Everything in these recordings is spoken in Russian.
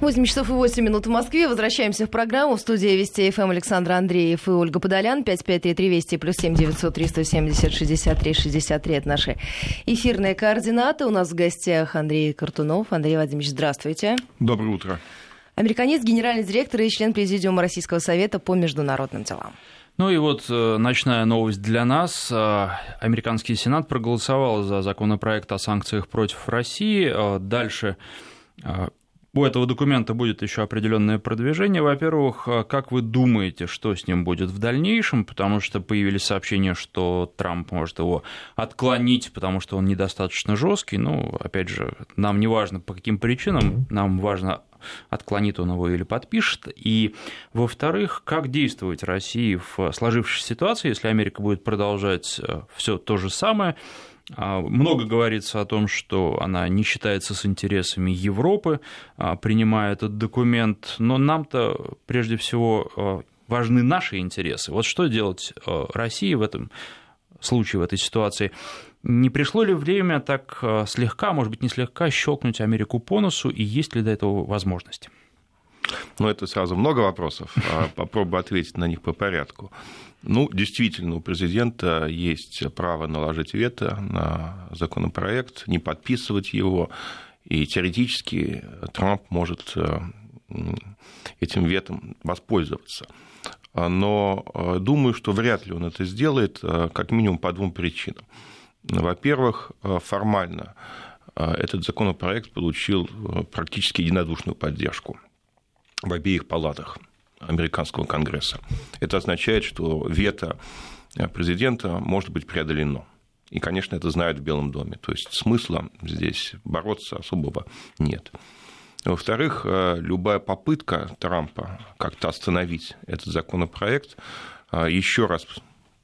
8 часов и 8 минут в Москве. Возвращаемся в программу. В студии Вести ФМ Александр Андреев и Ольга Подолян. 5533 Вести плюс 7 903 170 63 63. Это наши эфирные координаты. У нас в гостях Андрей Картунов. Андрей Владимирович, здравствуйте. Доброе утро. Американист, генеральный директор и член Президиума Российского совета по международным делам. Ну и вот э, ночная новость для нас. Э, американский Сенат проголосовал за законопроект о санкциях против России. Э, дальше у этого документа будет еще определенное продвижение. Во-первых, как вы думаете, что с ним будет в дальнейшем? Потому что появились сообщения, что Трамп может его отклонить, потому что он недостаточно жесткий. Ну, опять же, нам не важно по каким причинам, нам важно отклонит он его или подпишет. И, во-вторых, как действовать России в сложившейся ситуации, если Америка будет продолжать э, все то же самое, а, много говорится о том, что она не считается с интересами Европы, а, принимая этот документ, но нам-то прежде всего а, важны наши интересы. Вот что делать России в этом случае, в этой ситуации? Не пришло ли время так слегка, может быть, не слегка, щелкнуть Америку по носу, и есть ли до этого возможности? Ну, это сразу много вопросов. Попробую ответить на них по порядку. Ну, действительно, у президента есть право наложить вето на законопроект, не подписывать его, и теоретически Трамп может э, этим ветом воспользоваться. Но э, думаю, что вряд ли он это сделает, э, как минимум по двум причинам. Во-первых, формально этот законопроект получил практически единодушную поддержку в обеих палатах американского конгресса. Это означает, что вето президента может быть преодолено. И, конечно, это знают в Белом доме. То есть смысла здесь бороться особого нет. Во-вторых, э, любая попытка Трампа как-то остановить этот законопроект э, еще раз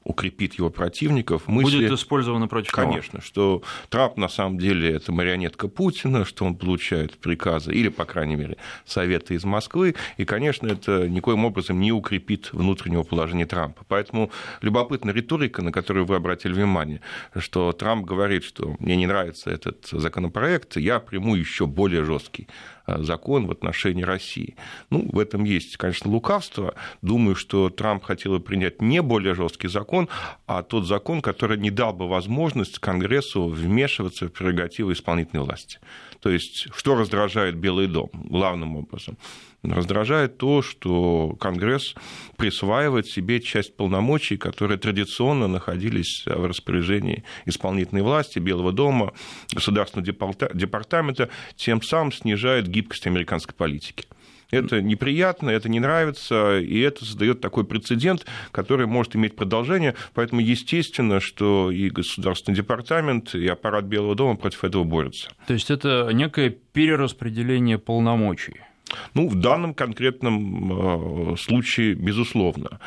укрепит его противников. Мысли, Будет использовано против Конечно, кого? что Трамп на самом деле это марионетка Путина, что он получает приказы или, по крайней мере, советы из Москвы, и, конечно, это никоим образом не укрепит внутреннего положения Трампа. Поэтому любопытна риторика, на которую вы обратили внимание, что Трамп говорит, что мне не нравится этот законопроект, я приму еще более жесткий закон в отношении России. Ну, в этом есть, конечно, лукавство. Думаю, что Трамп хотел принять не более жесткий закон, а тот закон, который не дал бы возможность Конгрессу вмешиваться в прерогативы исполнительной власти. То есть, что раздражает Белый дом главным образом? Раздражает то, что Конгресс присваивает себе часть полномочий, которые традиционно находились в распоряжении исполнительной власти, Белого дома, Государственного департамента, тем самым снижает гибкость американской политики. Это неприятно, это не нравится, и это создает такой прецедент, который может иметь продолжение. Поэтому естественно, что и Государственный департамент, и аппарат Белого дома против этого борются. То есть это некое перераспределение полномочий? Ну, в данном конкретном э, случае, безусловно,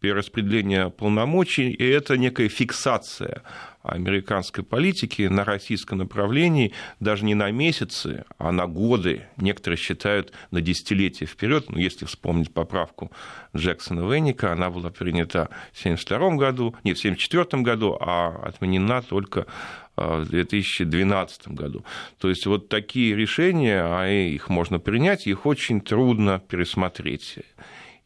перераспределение полномочий, и это некая фиксация американской политики на российском направлении даже не на месяцы, а на годы, некоторые считают на десятилетия вперед. Ну, если вспомнить поправку Джексона Венника, она была принята в 1972 году, не в 1974 году, а отменена только в 2012 году. То есть вот такие решения, а их можно принять, их очень трудно пересмотреть.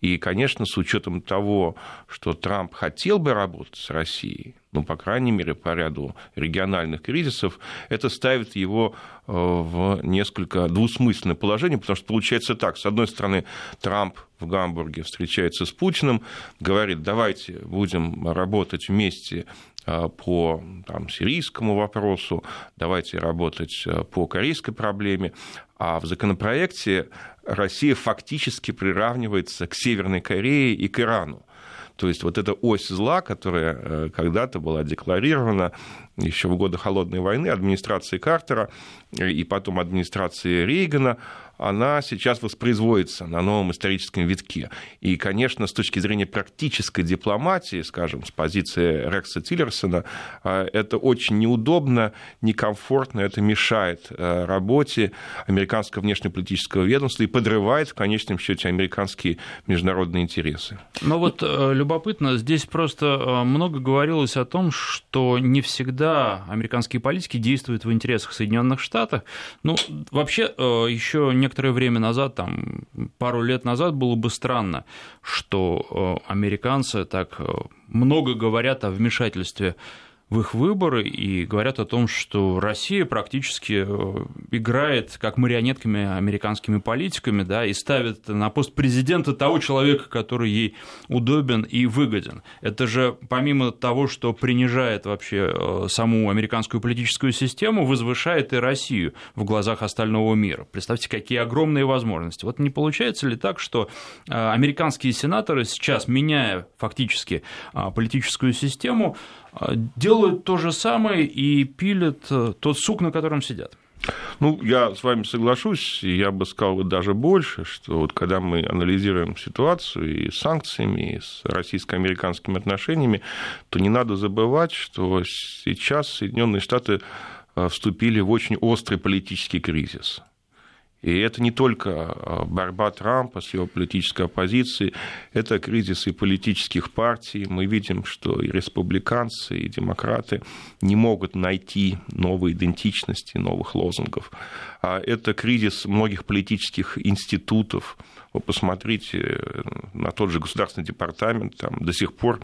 И, конечно, с учетом того, что Трамп хотел бы работать с Россией, ну, по крайней мере, по ряду региональных кризисов, это ставит его э, в несколько двусмысленное положение, потому что получается так, с одной стороны, Трамп в Гамбурге встречается с Путиным, говорит, давайте будем работать вместе э, по там, сирийскому вопросу, давайте работать э, по корейской проблеме, а в законопроекте Россия фактически приравнивается к Северной Корее и к Ирану. То есть вот эта ось зла, которая э, когда-то была декларирована еще в годы Холодной войны администрации Картера и потом администрации Рейгана, она сейчас воспроизводится на новом историческом витке. И, конечно, с точки зрения практической дипломатии, скажем, с позиции Рекса Тиллерсона, а, это очень неудобно, некомфортно, это мешает а, работе американского внешнеполитического ведомства и подрывает в конечном счете американские международные интересы. Но вот э, любопытно, здесь просто э, много говорилось о том, что не всегда американские политики действуют в интересах Соединенных Штатов. Ну, вообще, еще некоторое время назад, там, пару лет назад было бы странно, что американцы так много говорят о вмешательстве в их выборы и говорят о том, что Россия практически э, играет как марионетками американскими политиками, да, и ставит на пост президента того человека, который ей удобен и выгоден. Это же помимо того, что принижает вообще э, саму американскую политическую систему, возвышает и Россию в глазах остального мира. Представьте, какие огромные возможности. Вот не получается ли так, что э, американские сенаторы сейчас, меняя фактически политическую систему, а, делают то же самое и пилят э, тот сук, на котором сидят. Ну, я с вами соглашусь, и я бы сказал даже больше, что вот когда мы анализируем ситуацию и с санкциями, и с российско-американскими отношениями, то не надо забывать, что сейчас Соединенные Штаты э, вступили в очень острый политический кризис. И это не только а, борьба Трампа с его политической оппозицией, это кризис и политических партий. Мы видим, что и республиканцы, и демократы не могут найти новые идентичности, новых лозунгов. А это кризис многих политических институтов. Вы посмотрите э, на тот же Государственный департамент, там до сих пор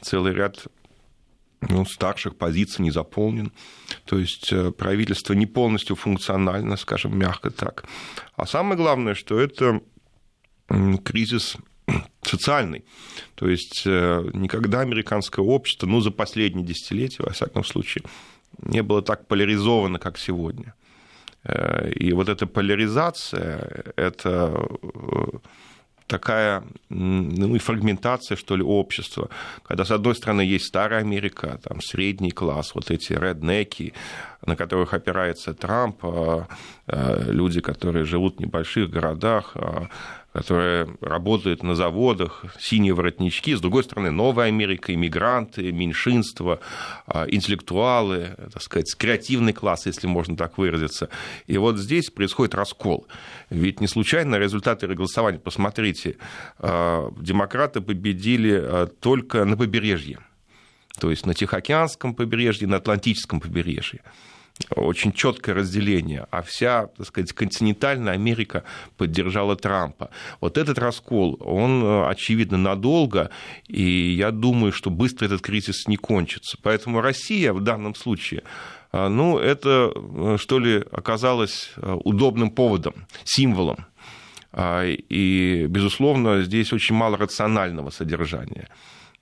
целый ряд ну, старших позиций не заполнен. То есть э, правительство не полностью функционально, скажем мягко так. А самое главное, что это кризис социальный. То есть э, никогда американское общество, ну, за последние десятилетия, во всяком случае, не было так поляризовано, как сегодня. Э, и вот эта поляризация, это такая ну, фрагментация, что ли, общества, когда, с одной стороны, есть старая Америка, там, средний класс, вот эти реднеки, на которых опирается Трамп, а, а, люди, которые живут в небольших городах, а, которые работают на заводах, синие воротнички, с другой стороны, новая Америка, иммигранты, меньшинства, интеллектуалы, так сказать, креативный класс, если можно так выразиться. И вот здесь происходит раскол. Ведь не случайно результаты голосования, посмотрите, демократы победили только на побережье, то есть на Тихоокеанском побережье, на Атлантическом побережье очень четкое разделение, а вся, так сказать, континентальная Америка поддержала Трампа. Вот этот раскол, он, э, очевидно, надолго, и я думаю, что быстро этот кризис не кончится. Поэтому Россия в данном случае э, ну, это, э, что ли, оказалось удобным поводом, символом. А, и, безусловно, здесь очень мало рационального содержания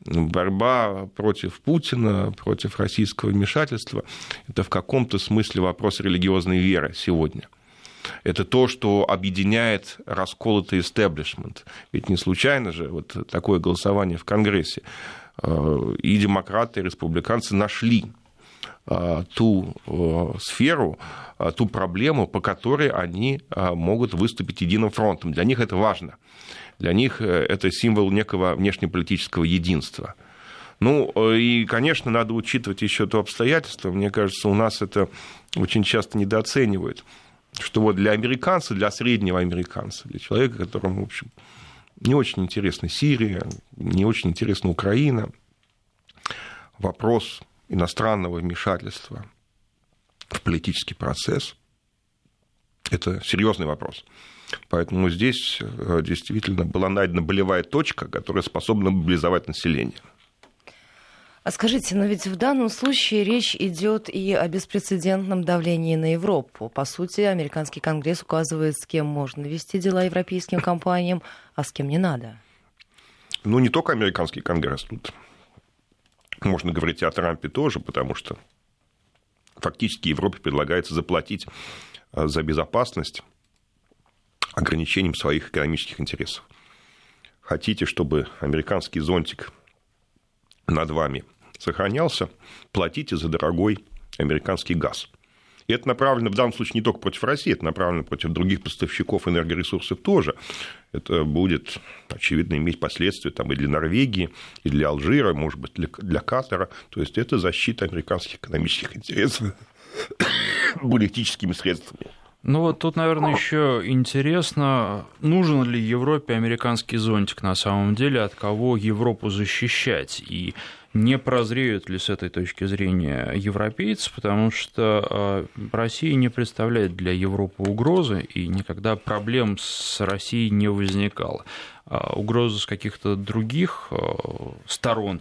борьба против Путина, против российского вмешательства, это в каком-то смысле вопрос религиозной веры сегодня. Это то, что объединяет расколотый истеблишмент. Ведь не случайно же вот такое голосование в Конгрессе. Э, и демократы, и республиканцы нашли э, ту э, сферу, ту проблему, по которой они могут выступить единым фронтом. Для них это важно. Для них э, это символ некого внешнеполитического единства. Ну, э, и, конечно, надо учитывать еще то обстоятельство, мне кажется, у нас это очень часто недооценивают, что вот для американца, для среднего американца, для человека, которому, в общем, не очень интересна Сирия, не очень интересна Украина, вопрос иностранного вмешательства в политический процесс – это серьезный вопрос. Поэтому здесь э, действительно была найдена болевая точка, которая способна мобилизовать население. А скажите, но ведь в данном случае речь идет и о беспрецедентном давлении на Европу. По сути, американский конгресс указывает, с кем можно вести дела европейским компаниям, а с кем не надо. Ну, не только американский конгресс. Тут можно говорить и о Трампе тоже, потому что фактически Европе предлагается заплатить э, за безопасность ограничением своих экономических интересов. Хотите, чтобы американский зонтик над вами сохранялся, платите за дорогой американский газ. И это направлено в данном случае не только против России, это направлено против других поставщиков энергоресурсов тоже. Это будет, очевидно, иметь последствия там, и для Норвегии, и для Алжира, может быть, для, для Катара. То есть это защита американских экономических интересов политическими средствами. Ну вот тут, наверное, еще интересно, нужен ли Европе американский зонтик на самом деле, от кого Европу защищать. И не прозреют ли с этой точки зрения европейцы, потому что Россия не представляет для Европы угрозы, и никогда проблем с Россией не возникало. Угроза с каких-то других сторон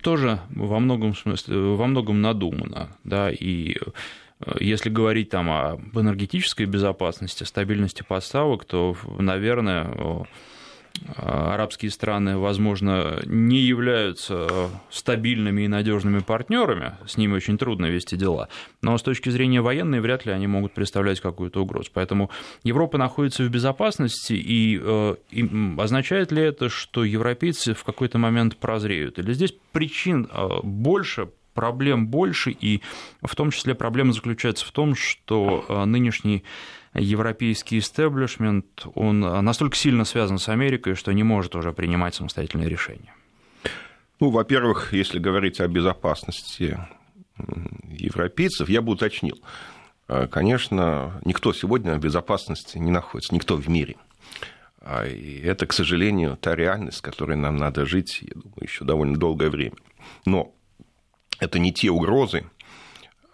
тоже во многом, смысле, во многом надумана. Да, и если говорить там об энергетической безопасности, стабильности поставок, то, наверное, арабские страны, возможно, не являются стабильными и надежными партнерами, с ними очень трудно вести дела, но с точки зрения военной вряд ли они могут представлять какую-то угрозу. Поэтому Европа находится в безопасности, и, э, и означает ли это, что европейцы в какой-то момент прозреют? Или здесь причин э, больше, проблем больше, и в том числе проблема заключается в том, что э, нынешний европейский истеблишмент, он настолько сильно связан с Америкой, что не может уже принимать самостоятельные решения? Ну, во-первых, если говорить о безопасности европейцев, я бы уточнил. А, конечно, никто сегодня в безопасности не находится, никто в мире. А, и это, к сожалению, та реальность, с которой нам надо жить, я думаю, еще довольно долгое время. Но это не те угрозы,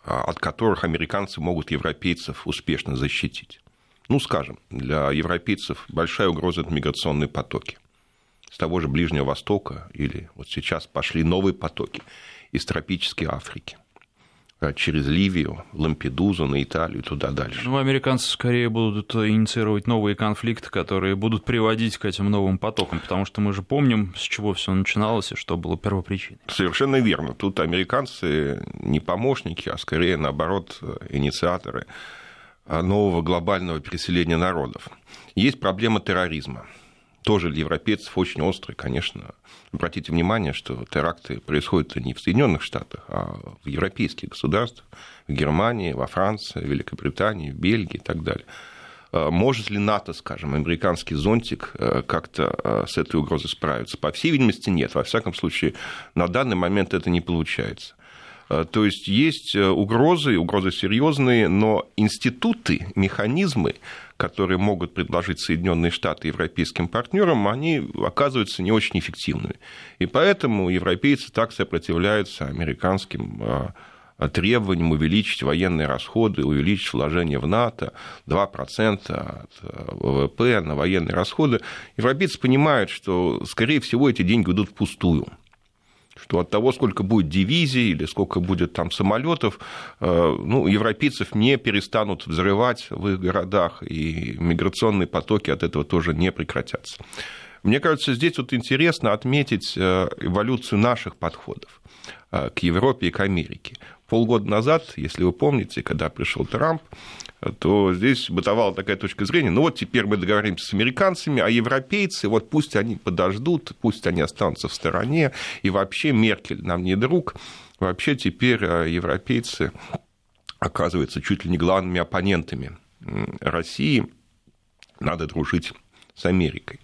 а, от которых американцы могут европейцев успешно защитить. Ну, скажем, для европейцев большая угроза – это миграционные потоки. С того же Ближнего Востока или вот сейчас пошли новые потоки из тропической Африки. Э, через Ливию, Лампедузу, на Италию, туда дальше. Ну, американцы скорее будут инициировать новые конфликты, которые будут приводить к этим новым потокам, потому что мы же помним, с чего все начиналось и что было первопричиной. Совершенно верно. Тут американцы не помощники, а скорее, наоборот, инициаторы нового глобального переселения народов. Есть проблема терроризма тоже для европейцев очень острый, конечно. Обратите внимание, что теракты происходят не в Соединенных Штатах, а в европейских государствах, в Германии, во Франции, в Великобритании, в Бельгии и так далее. А может ли НАТО, скажем, американский зонтик э, как-то э, с этой угрозой справиться? По всей видимости, нет. Во всяком случае, на данный момент это не получается. А, то есть есть э, угрозы, угрозы серьезные, но институты, механизмы, которые могут предложить Соединенные Штаты европейским партнерам, они оказываются не очень эффективными. И поэтому европейцы так сопротивляются американским а, требованиям увеличить военные расходы, увеличить вложения в НАТО 2% от э, ВВП на военные расходы. Европейцы понимают, что, скорее всего, эти деньги идут впустую что от того, сколько будет дивизий или сколько будет там самолетов, э, ну, европейцев не перестанут взрывать в их городах, и миграционные потоки от этого тоже не прекратятся. Мне кажется, здесь вот интересно отметить э, эволюцию наших подходов э, к Европе и к Америке. Полгода назад, если вы помните, когда пришел Трамп, то здесь бытовала такая точка зрения, ну вот теперь мы договоримся с американцами, а европейцы, вот пусть они подождут, пусть они останутся в стороне, и вообще Меркель нам не друг, вообще теперь э, европейцы оказываются чуть ли не главными оппонентами России, надо дружить с Америкой.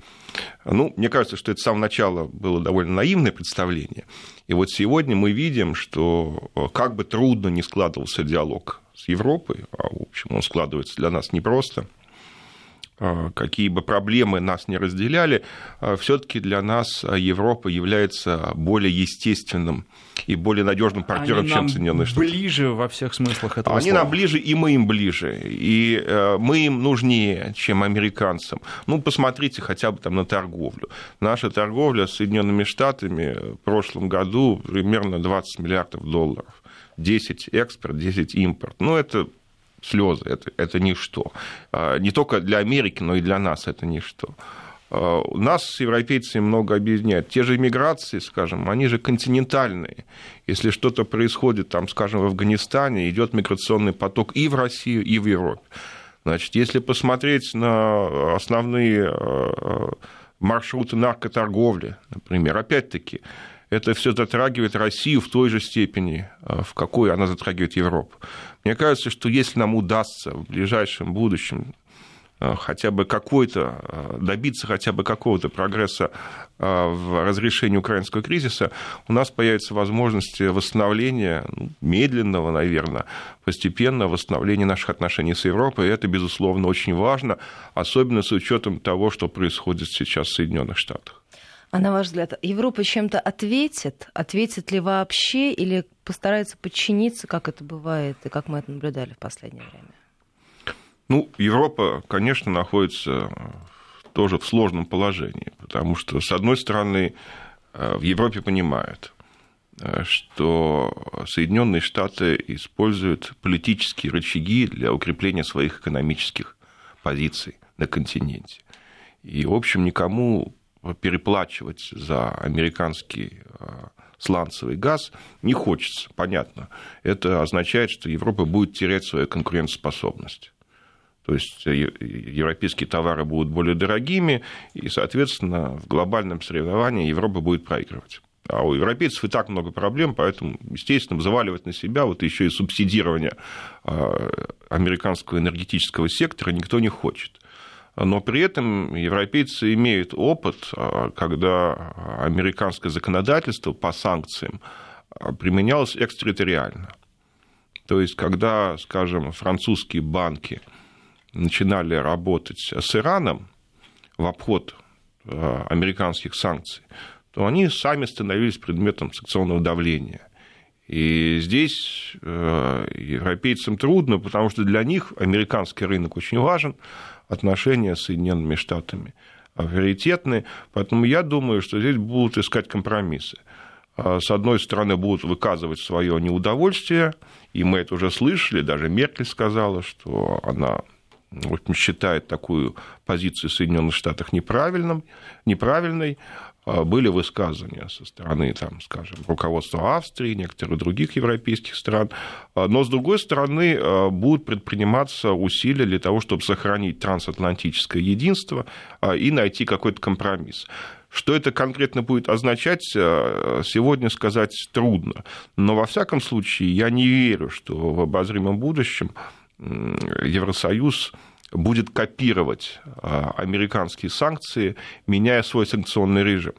Ну, мне кажется, что это с самого начала было довольно наивное представление. И вот сегодня мы видим, что э, как бы трудно не складывался диалог с Европой, а в общем он складывается для нас непросто, какие бы проблемы нас не разделяли, а, все-таки для нас Европа является более естественным и более надежным партнером, Они чем Соединенные Штаты. Ближе во всех смыслах этого Они слова. нам ближе, и мы им ближе. И э, мы им нужнее, чем американцам. Ну, посмотрите хотя бы там на торговлю. Наша торговля с Соединенными Штатами в прошлом году примерно 20 миллиардов долларов. 10 экспорт, 10 импорт. Ну, это слезы, это, это ничто. А, не только для Америки, но и для нас это ничто. А, нас с европейцами много объединяет. Те же иммиграции, скажем, они же континентальные. Если что-то происходит, там, скажем, в Афганистане, идет миграционный поток и в Россию, и в Европу. Значит, если посмотреть на основные а, маршруты наркоторговли, например, опять-таки, это все затрагивает Россию в той же степени, а, в какой она затрагивает Европу. Мне кажется, что если нам удастся в ближайшем будущем а, хотя бы какой-то, а, добиться хотя бы какого-то прогресса в разрешении украинского кризиса, у нас появится возможность восстановления, ну, медленного, наверное, постепенного восстановления наших отношений с Европой, и это, безусловно, очень важно, особенно с учетом того, что происходит сейчас в Соединенных Штатах. А на ваш взгляд, Европа чем-то ответит? Ответит ли вообще или постарается подчиниться, как это бывает и как мы это наблюдали в последнее время? Ну, Европа, конечно, находится тоже в сложном положении, потому что, с одной стороны, э, в Европе понимают, э, что Соединенные Штаты используют политические рычаги для укрепления своих экономических позиций на континенте. И, в общем, никому переплачивать за американский э, сланцевый газ не хочется, понятно. Это означает, что Европа будет терять свою конкурентоспособность. То есть э, европейские товары будут более дорогими, и, соответственно, в глобальном соревновании Европа будет проигрывать. А у европейцев и так много проблем, поэтому, естественно, взваливать на себя вот еще и субсидирование э, американского энергетического сектора никто не хочет но при этом европейцы имеют опыт, а, когда американское законодательство по санкциям а, применялось экстерриториально. То есть, когда, скажем, французские банки начинали работать с Ираном в обход а, американских санкций, то они сами становились предметом санкционного давления. И здесь европейцам трудно, потому что для них американский рынок очень важен, отношения с Соединенными Штатами авторитетны, поэтому я думаю, что здесь будут искать компромиссы. А, с одной стороны, будут выказывать свое неудовольствие, и мы это уже слышали, даже Меркель сказала, что она в общем, считает такую позицию Соединенных Штатов неправильным, неправильной. А, были высказывания со стороны, там, скажем, руководства Австрии, некоторых других европейских стран. А, но, с другой стороны, а, будут предприниматься усилия для того, чтобы сохранить трансатлантическое единство и найти какой-то компромисс. Что это конкретно будет означать, сегодня сказать трудно. Но, во всяком случае, я не верю, что в обозримом будущем Евросоюз будет копировать а, американские санкции, меняя свой санкционный режим.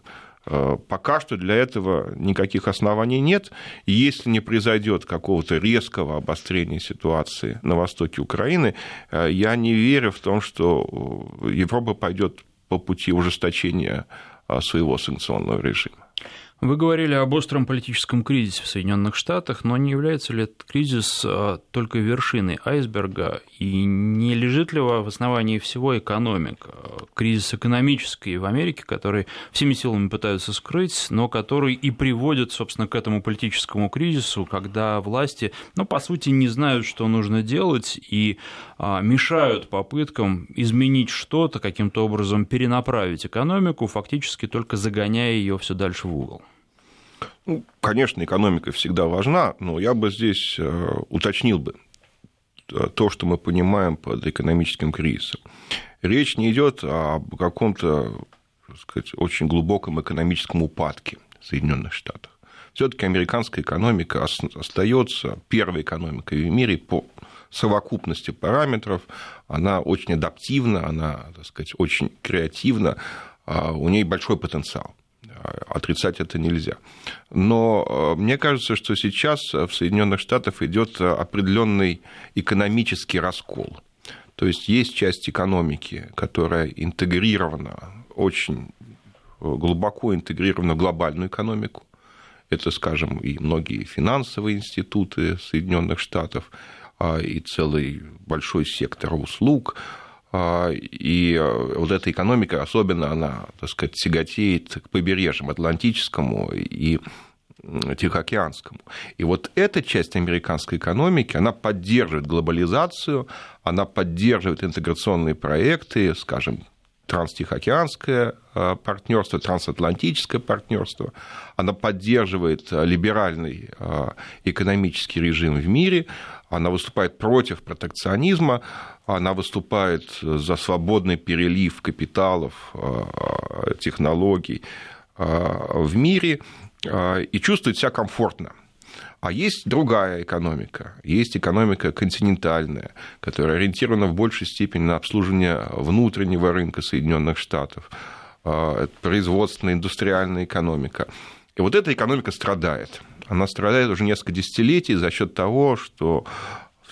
А, пока что для этого никаких оснований нет. Если не произойдет какого-то резкого обострения ситуации на востоке Украины, а, я не верю в том, что Европа пойдет по пути ужесточения своего санкционного режима. Вы говорили об остром политическом кризисе в Соединенных Штатах, но не является ли этот кризис а, только вершиной айсберга и не лежит ли в основании всего экономика? Кризис экономический в Америке, который всеми силами пытаются скрыть, но который и приводит, собственно, к этому политическому кризису, когда власти, ну, по сути, не знают, что нужно делать, и мешают попыткам изменить что-то, каким-то образом перенаправить экономику, фактически только загоняя ее все дальше в угол. Ну, конечно, экономика всегда важна, но я бы здесь э, уточнил бы э, то, что мы понимаем под экономическим кризисом. Речь не идет об каком-то сказать, очень глубоком экономическом упадке Соединенных Штатов. Все-таки американская экономика остается первой экономикой в мире по совокупности параметров. Она очень адаптивна, она, так сказать, очень креативна, а у нее большой потенциал отрицать это нельзя. Но э, мне кажется, что сейчас в Соединенных Штатах идет определенный экономический раскол. То есть есть часть экономики, которая интегрирована, очень глубоко интегрирована в глобальную экономику. Это, скажем, и многие финансовые институты Соединенных Штатов, и целый большой сектор услуг, а, и э, вот эта экономика, особенно она, так сказать, тяготеет к побережьям Атлантическому и Тихоокеанскому. И вот эта часть американской экономики, она поддерживает глобализацию, она поддерживает интеграционные проекты, скажем, транстихоокеанское э, партнерство, трансатлантическое партнерство, она поддерживает э, либеральный экономический режим в мире, она выступает против протекционизма, она выступает за свободный перелив капиталов, технологий в мире и чувствует себя комфортно. А есть другая экономика, есть экономика континентальная, которая ориентирована в большей степени на обслуживание внутреннего рынка Соединенных Штатов, это производственная, индустриальная экономика. И вот эта экономика страдает. Она страдает уже несколько десятилетий за счет того, что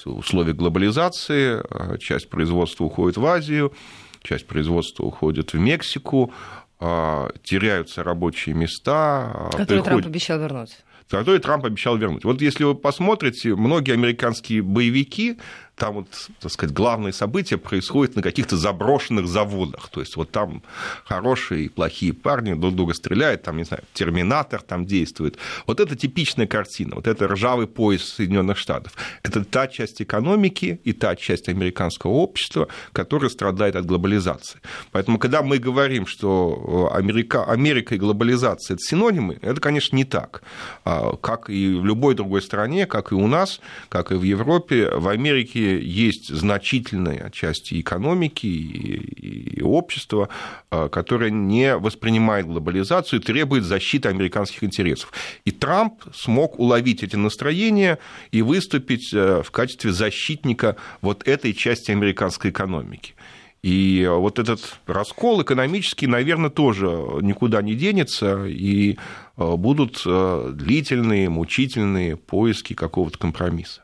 в условиях глобализации часть производства уходит в Азию, часть производства уходит в Мексику, теряются рабочие места. Которые приходит... Трамп обещал вернуть который Трамп обещал вернуть. Вот если вы посмотрите, многие американские боевики там вот, так сказать, главные события происходят на каких-то заброшенных заводах. То есть вот там хорошие и плохие парни друг друга стреляют, там, не знаю, терминатор там действует. Вот это типичная картина, вот это ржавый пояс Соединенных Штатов. Это та часть экономики и та часть американского общества, которая страдает от глобализации. Поэтому, когда мы говорим, что Америка, Америка и глобализация – это синонимы, это, конечно, не так. А, как и в любой другой стране, как и у нас, как и в Европе, в Америке есть значительная часть экономики и общества, а, которая не воспринимает глобализацию и требует защиты американских интересов. И Трамп смог уловить эти настроения и выступить э, в качестве защитника вот этой части американской экономики. И вот этот раскол экономический, наверное, тоже никуда не денется, и э, будут э, длительные, мучительные поиски какого-то компромисса.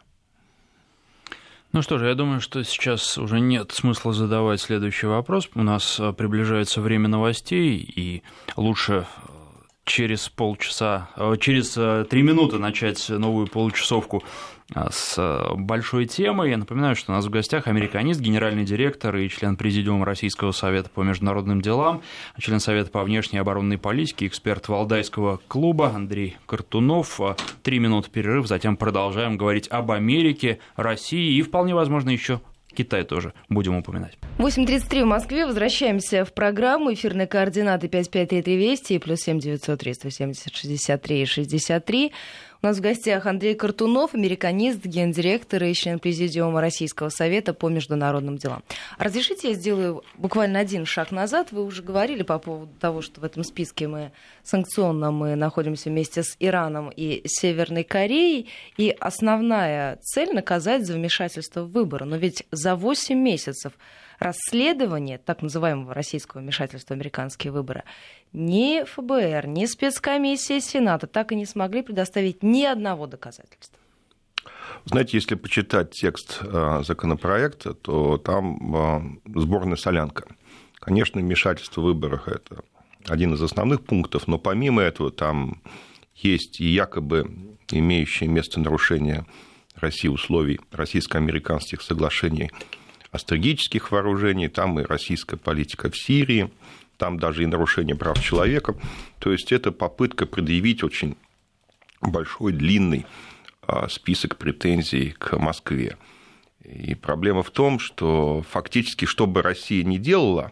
Ну что же, я думаю, что сейчас уже нет смысла задавать следующий вопрос. У нас э, приближается время новостей, и лучше э, через полчаса, э, через три минуты начать новую получасовку с большой темой. Я напоминаю, что у нас в гостях американист, генеральный директор и член Президиума Российского совета по международным делам, член Совета по внешней оборонной политике, эксперт Валдайского клуба Андрей Картунов. Три минуты перерыв, затем продолжаем говорить об Америке, России и, вполне возможно, еще Китай тоже будем упоминать. 8.33 в Москве. Возвращаемся в программу. Эфирные координаты 553320 и плюс 7903 170 63 63. У нас в гостях Андрей Картунов, американист, гендиректор и член Президиума Российского совета по международным делам. Разрешите, я сделаю буквально один шаг назад. Вы уже говорили по поводу того, что в этом списке мы санкционно мы находимся вместе с Ираном и Северной Кореей, и основная цель наказать за вмешательство в выборы. Но ведь за 8 месяцев расследования так называемого российского вмешательства в американские выборы ни ФБР, ни спецкомиссия Сената так и не смогли предоставить ни одного доказательства. Знаете, если почитать текст э, законопроекта, то там э, сборная солянка. Конечно, вмешательство в выборах – это один из основных пунктов, но помимо этого там есть и якобы имеющие место нарушение России условий российско-американских соглашений стратегических вооружениях, там и российская политика в Сирии, там даже и нарушение прав человека. То есть это попытка предъявить очень большой, длинный а, список претензий к Москве. И проблема в том, что фактически, что бы Россия ни делала,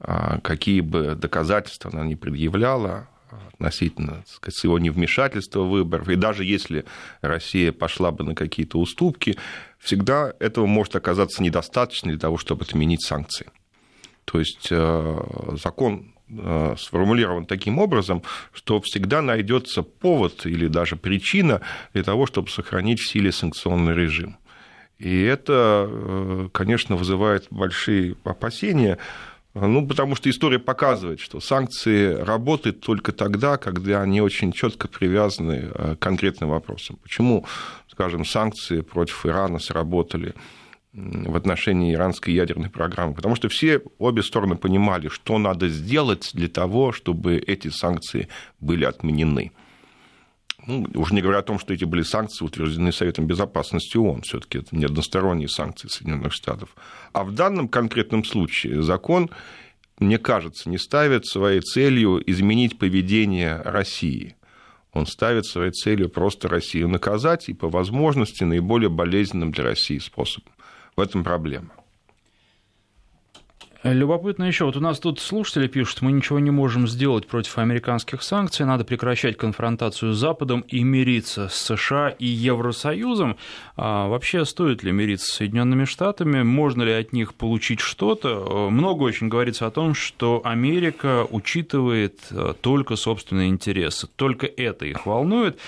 а, какие бы доказательства она ни предъявляла относительно так сказать, своего невмешательства в выборы, и даже если Россия пошла бы на какие-то уступки, всегда этого может оказаться недостаточно для того, чтобы отменить санкции. То есть э, закон э, сформулирован таким образом, что всегда найдется повод или даже причина для того, чтобы сохранить в силе санкционный режим. И это, э, конечно, вызывает большие опасения, ну, потому что история показывает, что санкции работают только тогда, когда они очень четко привязаны к конкретным вопросам. Почему, скажем, санкции против Ирана сработали в отношении иранской ядерной программы, потому что все обе стороны понимали, что надо сделать для того, чтобы эти санкции были отменены. Ну, уже не говоря о том, что эти были санкции, утверждены Советом Безопасности ООН, все-таки это не односторонние санкции Соединенных Штатов. А в данном конкретном случае закон, мне кажется, не ставит своей целью изменить поведение России. Он ставит своей целью просто Россию наказать и по возможности наиболее болезненным для России способом. В этом проблема. Любопытно еще, вот у нас тут слушатели пишут, мы ничего не можем сделать против американских санкций, надо прекращать конфронтацию с Западом и мириться с США и Евросоюзом. А вообще, стоит ли мириться с Соединенными Штатами, можно ли от них получить что-то? Много очень говорится о том, что Америка учитывает э, только собственные интересы, только это их волнует.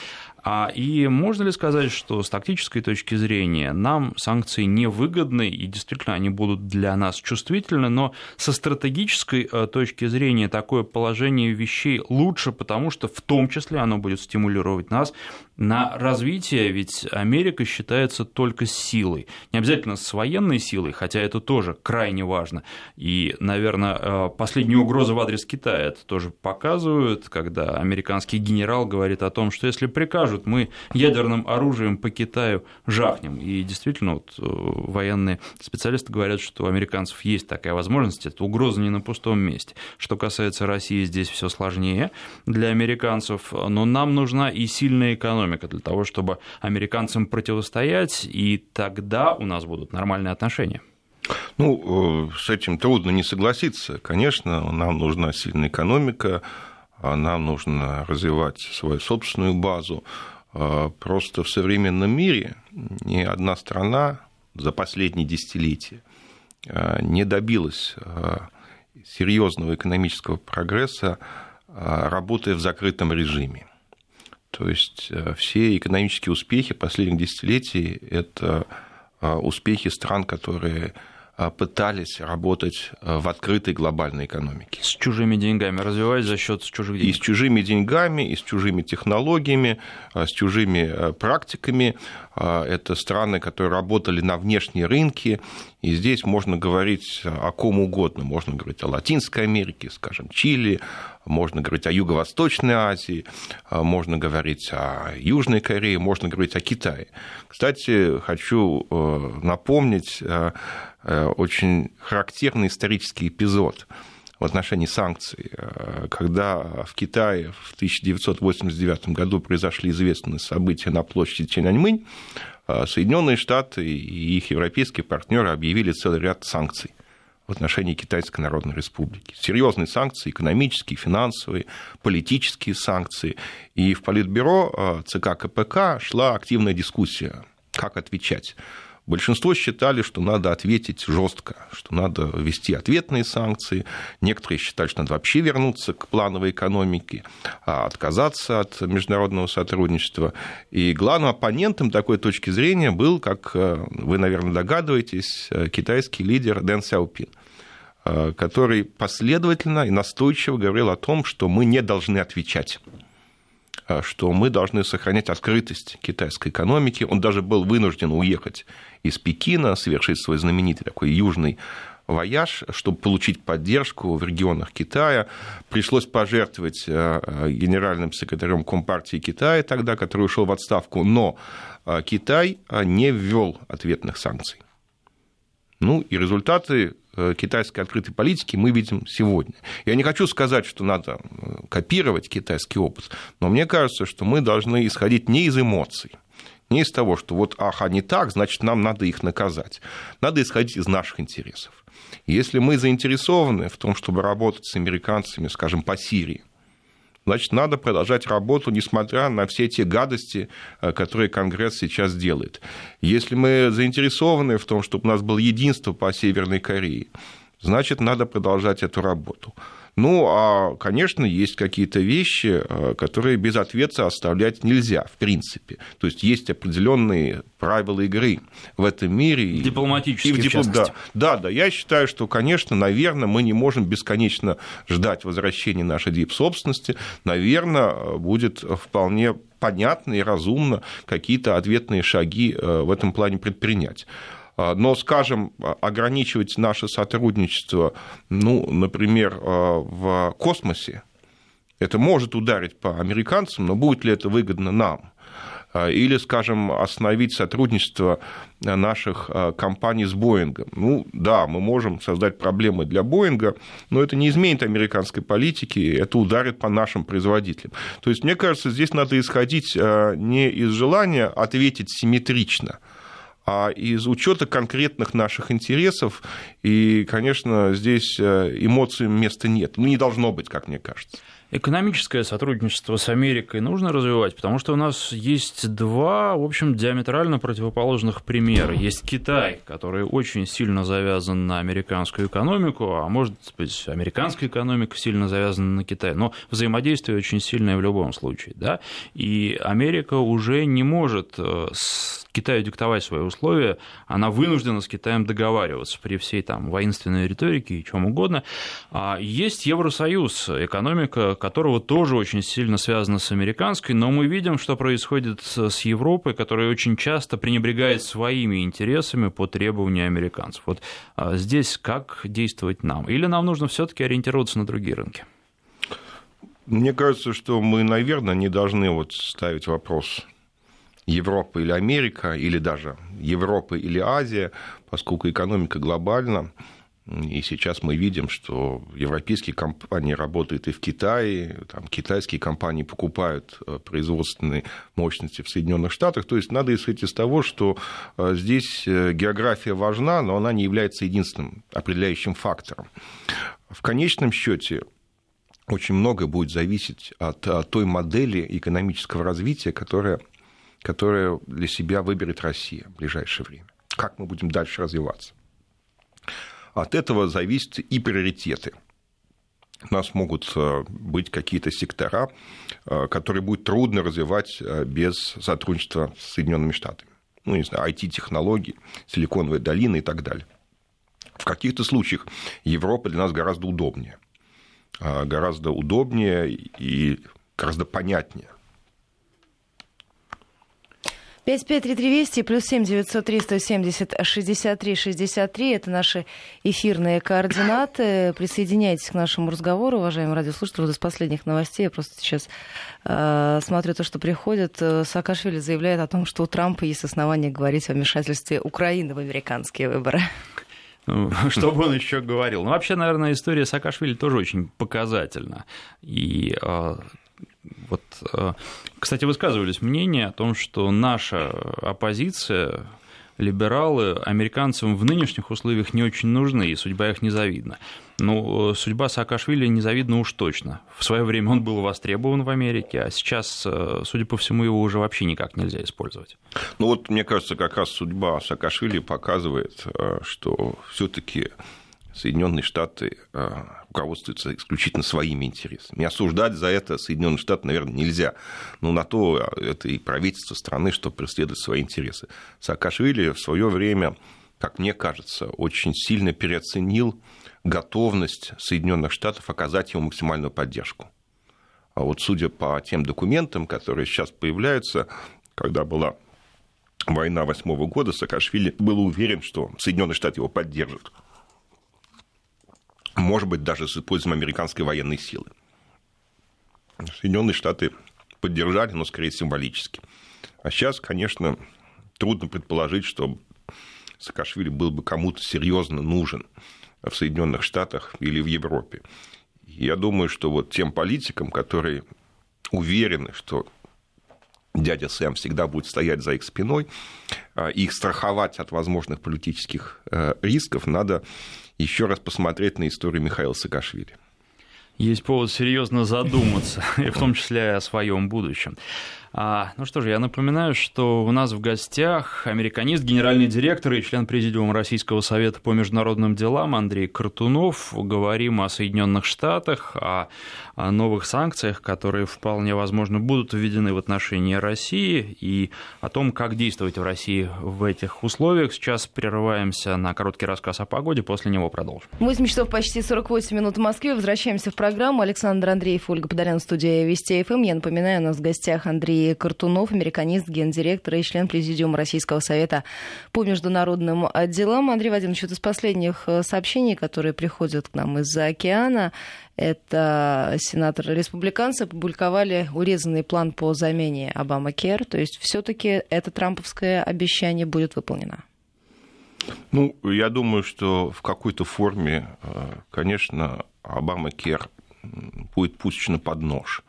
А, и можно ли сказать, что с тактической точки зрения нам санкции невыгодны, и действительно они будут для нас чувствительны, но со стратегической э, точки зрения такое положение вещей лучше, потому что в том числе оно будет стимулировать нас на развитие, ведь Америка считается только силой. Не обязательно с военной силой, хотя это тоже крайне важно. И, наверное, э, последние угрозы в адрес Китая это тоже показывают, когда американский генерал говорит о том, что если прикажут, мы ядерным оружием по Китаю жахнем. И действительно, вот, э, военные специалисты говорят, что у американцев есть такая возможность, это угроза не на пустом месте. Что касается России, здесь все сложнее для американцев, но нам нужна и сильная экономика экономика для того, чтобы американцам противостоять, и тогда у нас будут нормальные отношения. Ну, э, с этим трудно не согласиться. Конечно, нам нужна сильная экономика, а нам нужно развивать свою собственную базу. А просто в современном мире ни одна страна за последние десятилетия а, не добилась серьезного экономического прогресса, работая в закрытом режиме. То есть э, все экономические успехи последних десятилетий – это э, успехи стран, которые э, пытались работать в открытой глобальной экономике. С чужими деньгами, развиваясь за счет чужих денег. И с чужими деньгами, и с чужими технологиями, с чужими практиками. Это страны, которые работали на внешние рынки, и здесь можно говорить о ком угодно. Можно говорить о Латинской Америке, скажем, Чили, можно говорить о Юго-Восточной Азии, а, можно говорить о Южной Корее, можно говорить о Китае. Кстати, хочу э, напомнить э, э, очень характерный исторический эпизод в отношении санкций. Когда в Китае в 1989 году произошли известные события на площади Тяньаньмынь, Соединенные Штаты и их европейские партнеры объявили целый ряд санкций в отношении Китайской Народной Республики. Серьезные санкции, экономические, финансовые, политические санкции. И в Политбюро э, ЦК КПК шла активная дискуссия, как отвечать. Большинство считали, что надо ответить жестко, что надо ввести ответные санкции. Некоторые считали, что надо вообще вернуться к плановой экономике, а отказаться от международного сотрудничества. И главным оппонентом такой точки зрения был, как э, вы, наверное, догадываетесь, э, китайский лидер Дэн Сяопин э, который последовательно и настойчиво говорил о том, что мы не должны отвечать что мы должны сохранять открытость китайской экономики. Он даже был вынужден уехать из Пекина, совершить свой знаменитый такой южный вояж, чтобы получить поддержку в регионах Китая. Пришлось пожертвовать э, генеральным секретарем Компартии Китая тогда, который ушел в отставку, но э, Китай э, не ввел ответных санкций. Ну и результаты китайской открытой политики мы видим сегодня. Я не хочу сказать, что надо копировать китайский опыт, но мне кажется, что мы должны исходить не из эмоций, не из того, что вот, ах, они так, значит, нам надо их наказать. Надо исходить из наших интересов. Если мы заинтересованы в том, чтобы работать с американцами, скажем, по Сирии, значит, надо продолжать работу, несмотря на все те гадости, э, которые Конгресс сейчас делает. Если мы заинтересованы в том, чтобы у нас было единство по Северной Корее, значит, надо продолжать эту работу. Ну, а, конечно, есть какие-то вещи, э, которые без ответа оставлять нельзя, в принципе. То есть есть определенные правила игры в этом мире. Дипломатические, и в, диплом... да, да, да, я считаю, что, конечно, наверное, мы не можем бесконечно ждать возвращения нашей дип-собственности. Наверное, будет вполне понятно и разумно какие-то ответные шаги э, в этом плане предпринять. А, но, скажем, ограничивать наше сотрудничество, ну, например, а, в космосе, это может ударить по американцам, но будет ли это выгодно нам? А, или, скажем, остановить сотрудничество наших компаний с Боингом. Ну, да, мы можем создать проблемы для Боинга, но это не изменит американской политики, это ударит по нашим производителям. То есть, мне кажется, здесь надо исходить не из желания ответить симметрично – а из учета конкретных наших интересов. И, конечно, здесь э, эмоциям места нет. Ну, не должно быть, как мне кажется. Экономическое сотрудничество с Америкой нужно развивать, потому что у нас есть два, в общем, диаметрально противоположных примера. Есть Китай, который очень сильно завязан на американскую экономику, а может быть, американская экономика сильно завязана на Китай, но взаимодействие очень сильное в любом случае. Да? И Америка уже не может э, Китаю диктовать свои условия она вынуждена с Китаем договариваться при всей там воинственной риторике и чем угодно. А есть Евросоюз, экономика которого тоже очень сильно связана с американской, но мы видим, что происходит с Европой, которая очень часто пренебрегает своими интересами по требованию американцев. Вот а, здесь как действовать нам? Или нам нужно все-таки ориентироваться на другие рынки? Мне кажется, что мы, наверное, не должны вот ставить вопрос Европа или Америка, или даже Европа или Азия, поскольку экономика глобальна. И сейчас мы видим, что европейские компании работают и в Китае, там, китайские компании покупают э, производственные мощности в Соединенных Штатах. То есть надо исходить из того, что э, здесь э, география важна, но она не является единственным определяющим фактором. В конечном счете очень многое будет зависеть от, той модели экономического развития, которая, которая для себя выберет Россия в ближайшее время. Как мы будем дальше развиваться. От этого зависят и приоритеты. У нас могут э, быть какие-то сектора, э, которые будет трудно развивать э, без сотрудничества с Соединенными Штатами. Ну, не знаю, IT-технологии, силиконовая долина и так далее. В каких-то случаях Европа для нас гораздо удобнее. Гораздо удобнее и гораздо понятнее. 553320 плюс 7 903 170 63 63 это наши эфирные координаты. Присоединяйтесь к нашему разговору, уважаемые радиослушатели. Вот из последних новостей я просто сейчас э, смотрю то, что приходит. Саакашвили заявляет о том, что у Трампа есть основания говорить о вмешательстве Украины в американские выборы. Ну, что бы он еще говорил? Ну, вообще, наверное, история Саакашвили тоже очень показательна. И э, вот, э, кстати, высказывались мнения о том, что наша оппозиция, либералы, американцам в нынешних условиях не очень нужны, и судьба их незавидна. Но э, судьба Саакашвили незавидна уж точно. В свое время он был востребован в Америке, а сейчас, э, судя по всему, его уже вообще никак нельзя использовать. Ну вот, мне кажется, как раз судьба Саакашвили показывает, что все-таки Соединенные Штаты а, руководствуются исключительно своими интересами. И осуждать за это Соединенные Штаты, наверное, нельзя. Но на то а, это и правительство страны, что преследует свои интересы. Саакашвили в свое время, как мне кажется, очень сильно переоценил готовность Соединенных Штатов оказать ему максимальную поддержку. А вот судя по тем документам, которые сейчас появляются, когда была война восьмого года, Саакашвили был уверен, что Соединенные Штаты его поддержат может быть, даже с использованием американской военной силы. Соединенные Штаты поддержали, но скорее символически. А сейчас, конечно, трудно предположить, что Саакашвили был бы кому-то серьезно нужен в Соединенных Штатах или в Европе. Я думаю, что вот тем политикам, которые уверены, что дядя Сэм всегда будет стоять за их спиной, а, их страховать от возможных политических э, рисков, надо еще раз посмотреть на историю Михаила Саакашвили. Есть повод серьезно задуматься, и в том числе о своем будущем. А, ну что же, я напоминаю, что у нас в гостях американист, генеральный директор и член президиума Российского совета по международным делам Андрей Картунов. Говорим о Соединенных Штатах, о, о новых санкциях, которые вполне возможно будут введены в отношении России, и о том, как действовать в России в этих условиях. Сейчас прерываемся на короткий рассказ о погоде, после него продолжим. 8 часов почти 48 минут в Москве. Возвращаемся в программу. Александр Андреев, Ольга Подарян, студия Вести ФМ. Я напоминаю, у нас в гостях Андрей Картунов, американист, гендиректор и член Президиума Российского совета по международным делам. Андрей Вадимович, вот из последних э, сообщений, которые приходят к нам из-за океана, это сенаторы-республиканцы опубликовали урезанный план по замене Обама Кер, то есть все-таки это трамповское обещание будет выполнено. Ну, я думаю, что в какой-то форме, э, конечно, Обама Кер будет пущена под нож.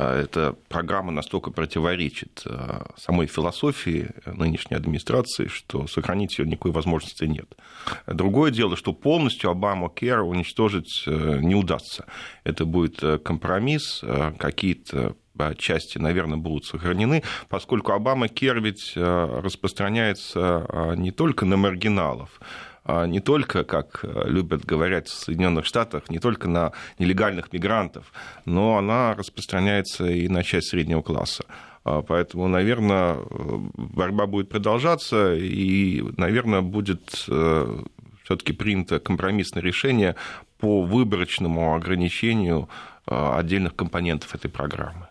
А эта программа настолько противоречит а, самой философии нынешней администрации, что сохранить ее никакой возможности нет. Другое дело, что полностью Обама Кер уничтожить э, не удастся. Это будет э, компромисс, э, какие-то части, наверное, будут сохранены, поскольку Обама Кер ведь распространяется не только на маргиналов, а не только, как э, любят говорить в Соединенных Штатах, не только на нелегальных мигрантов, но она распространяется и на часть среднего класса. Поэтому, наверное, борьба будет продолжаться, и, наверное, будет все-таки принято компромиссное решение по выборочному ограничению отдельных компонентов этой программы.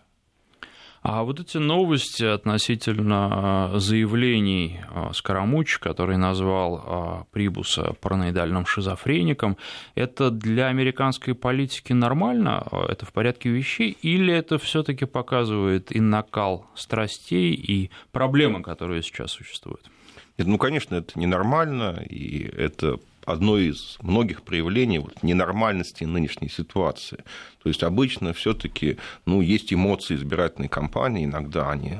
А вот эти новости относительно а, заявлений а, Скоромуч, который назвал а, Прибуса параноидальным шизофреником, это для американской политики нормально? Это в порядке вещей? Или это все таки показывает и накал страстей, и проблемы, которые сейчас существуют? Ну, конечно, это ненормально, и это одно из многих проявлений вот, ненормальности нынешней ситуации. То есть обычно все-таки ну, есть эмоции избирательной кампании, иногда они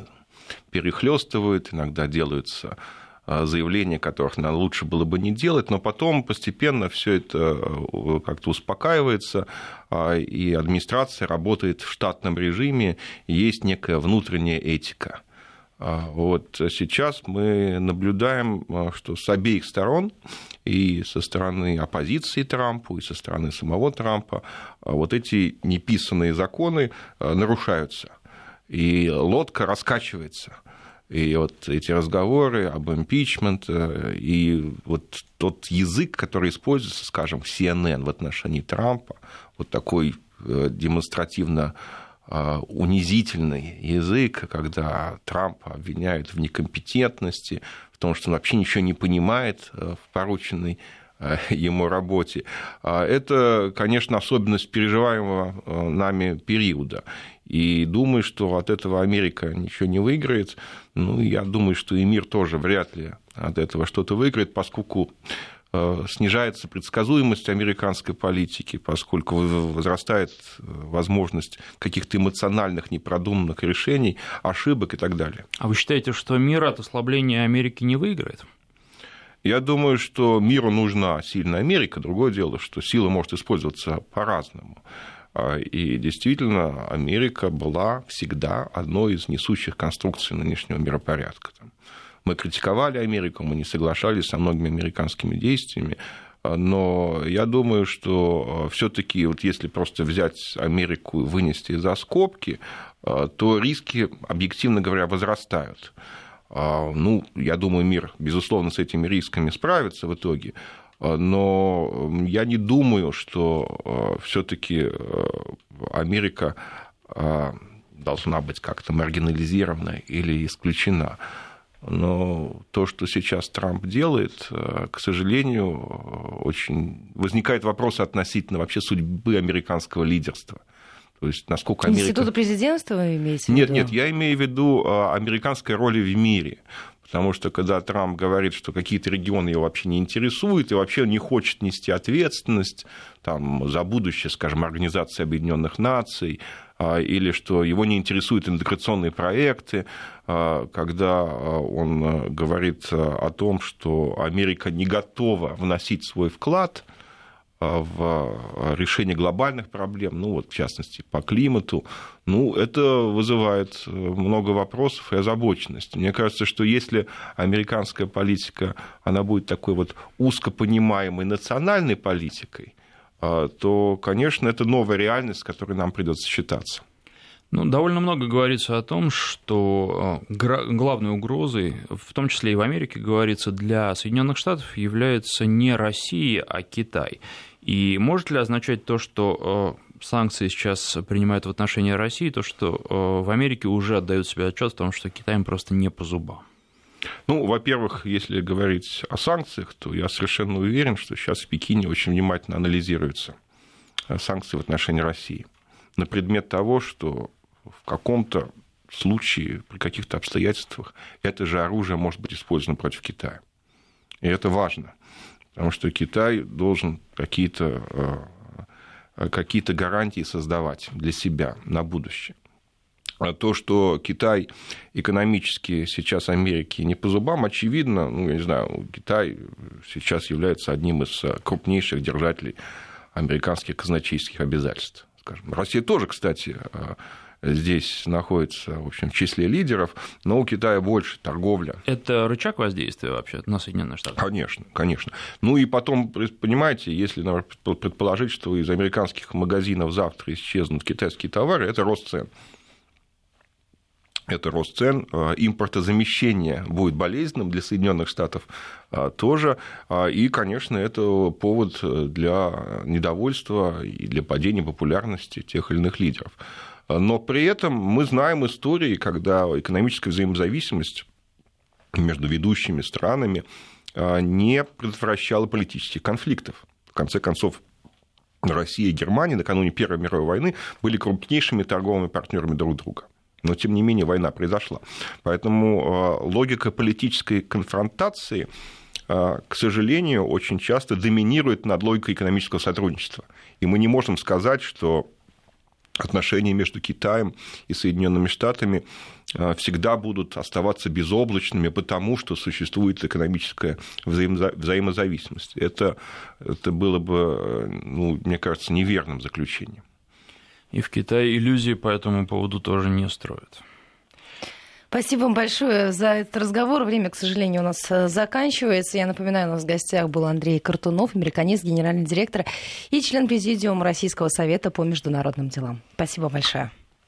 перехлестывают, иногда делаются а, заявления, которых нам лучше было бы не делать, но потом постепенно все это э, как-то успокаивается, а, и администрация работает в штатном режиме, есть некая внутренняя этика. А, вот сейчас мы наблюдаем, что с обеих сторон и со стороны оппозиции Трампу, и со стороны самого Трампа а вот эти неписанные законы а, нарушаются. И лодка раскачивается. И вот эти разговоры об импичмент, э, и вот тот язык, который используется, скажем, в CNN в отношении Трампа, вот такой э, демонстративно а, унизительный язык, когда Трампа обвиняют в некомпетентности, в том, что он вообще ничего не понимает э, в порученной э, ему работе. А это, конечно, особенность переживаемого э, нами периода. И думаю, что от этого Америка ничего не выиграет. Ну, я думаю, что и мир тоже вряд ли от этого что-то выиграет, поскольку Э, снижается предсказуемость американской политики, поскольку возрастает э, возможность каких-то эмоциональных непродуманных решений, ошибок и так далее. А вы считаете, что мир от ослабления Америки не выиграет? Я думаю, что миру нужна сильная Америка. Другое дело, что сила может использоваться по-разному. А, и действительно, Америка была всегда одной из несущих конструкций нынешнего миропорядка. Мы критиковали Америку, мы не соглашались со многими американскими действиями, но я думаю, что э, все-таки, вот если просто взять Америку и вынести за скобки, э, то риски, объективно говоря, возрастают. А, ну, я думаю, мир, безусловно, с этими рисками справится в итоге, но я не думаю, что все-таки Америка должна быть как-то маргинализирована или исключена. Но то, что сейчас Трамп делает, э, к сожалению, очень возникает вопрос относительно вообще судьбы американского лидерства. То есть, насколько Америка... Института президентства вы имеете в виду? Нет, нет, я имею в виду э, американской роли в мире. Потому что когда Трамп говорит, что какие-то регионы его вообще не интересуют и вообще не хочет нести ответственность там, за будущее, скажем, Организации Объединенных Наций, или что его не интересуют интеграционные проекты, а, когда а, он говорит о том, что Америка не готова вносить свой вклад в решение глобальных проблем, ну вот в частности по климату, ну это вызывает много вопросов и озабоченности. Мне кажется, что если американская политика, она будет такой вот узко понимаемой национальной политикой, а, то, конечно, это новая реальность, с которой нам придется считаться. Ну, довольно много говорится о том, что а, главной угрозой, в том числе и в Америке, говорится, для Соединенных Штатов является не Россия, а Китай. И может ли означать то, что а, санкции сейчас принимают в отношении России, то, что в Америке уже отдают себе отчет в том, что Китай им просто не по зубам? Ну, во-первых, если говорить о санкциях, то я совершенно уверен, что сейчас в Пекине очень внимательно анализируются э, санкции в отношении России на предмет того, что в каком-то случае, при каких-то обстоятельствах это же оружие может быть использовано против Китая. И это важно, потому что Китай должен какие-то э, какие гарантии создавать для себя на будущее. А то, что Китай экономически сейчас Америке не по зубам, очевидно, ну, я не знаю, Китай сейчас является одним из крупнейших держателей американских казначейских обязательств. Скажем. Россия тоже, кстати, здесь находится в, общем, в числе лидеров, но у Китая больше торговля. Это рычаг воздействия вообще на Соединенные Штаты? Конечно, конечно. Ну и потом, понимаете, если предположить, что из американских магазинов завтра исчезнут китайские товары, это рост цен. Это рост цен, а, импортозамещение будет болезненным для Соединенных Штатов а, тоже, а, и, конечно, это повод для недовольства и для падения популярности тех или иных лидеров. Но при этом мы знаем истории, когда экономическая взаимозависимость между ведущими странами не предотвращала политических конфликтов. В конце концов, Россия и Германия накануне Первой мировой войны были крупнейшими торговыми партнерами друг друга. Но, тем не менее, война произошла. Поэтому а, логика политической конфронтации, а, к сожалению, очень часто доминирует над логикой экономического сотрудничества. И мы не можем сказать, что отношения между Китаем и Соединенными Штатами а, всегда будут оставаться безоблачными, потому что существует экономическая взаимозависимость. Это, это было бы, ну, мне кажется, неверным заключением. И в Китае иллюзии по этому поводу тоже не строят. Спасибо вам большое за этот разговор. Время, к сожалению, у нас э, заканчивается. Я напоминаю, у нас в гостях был Андрей Картунов, американист, генеральный директор и член президиума Российского совета по международным делам. Спасибо большое.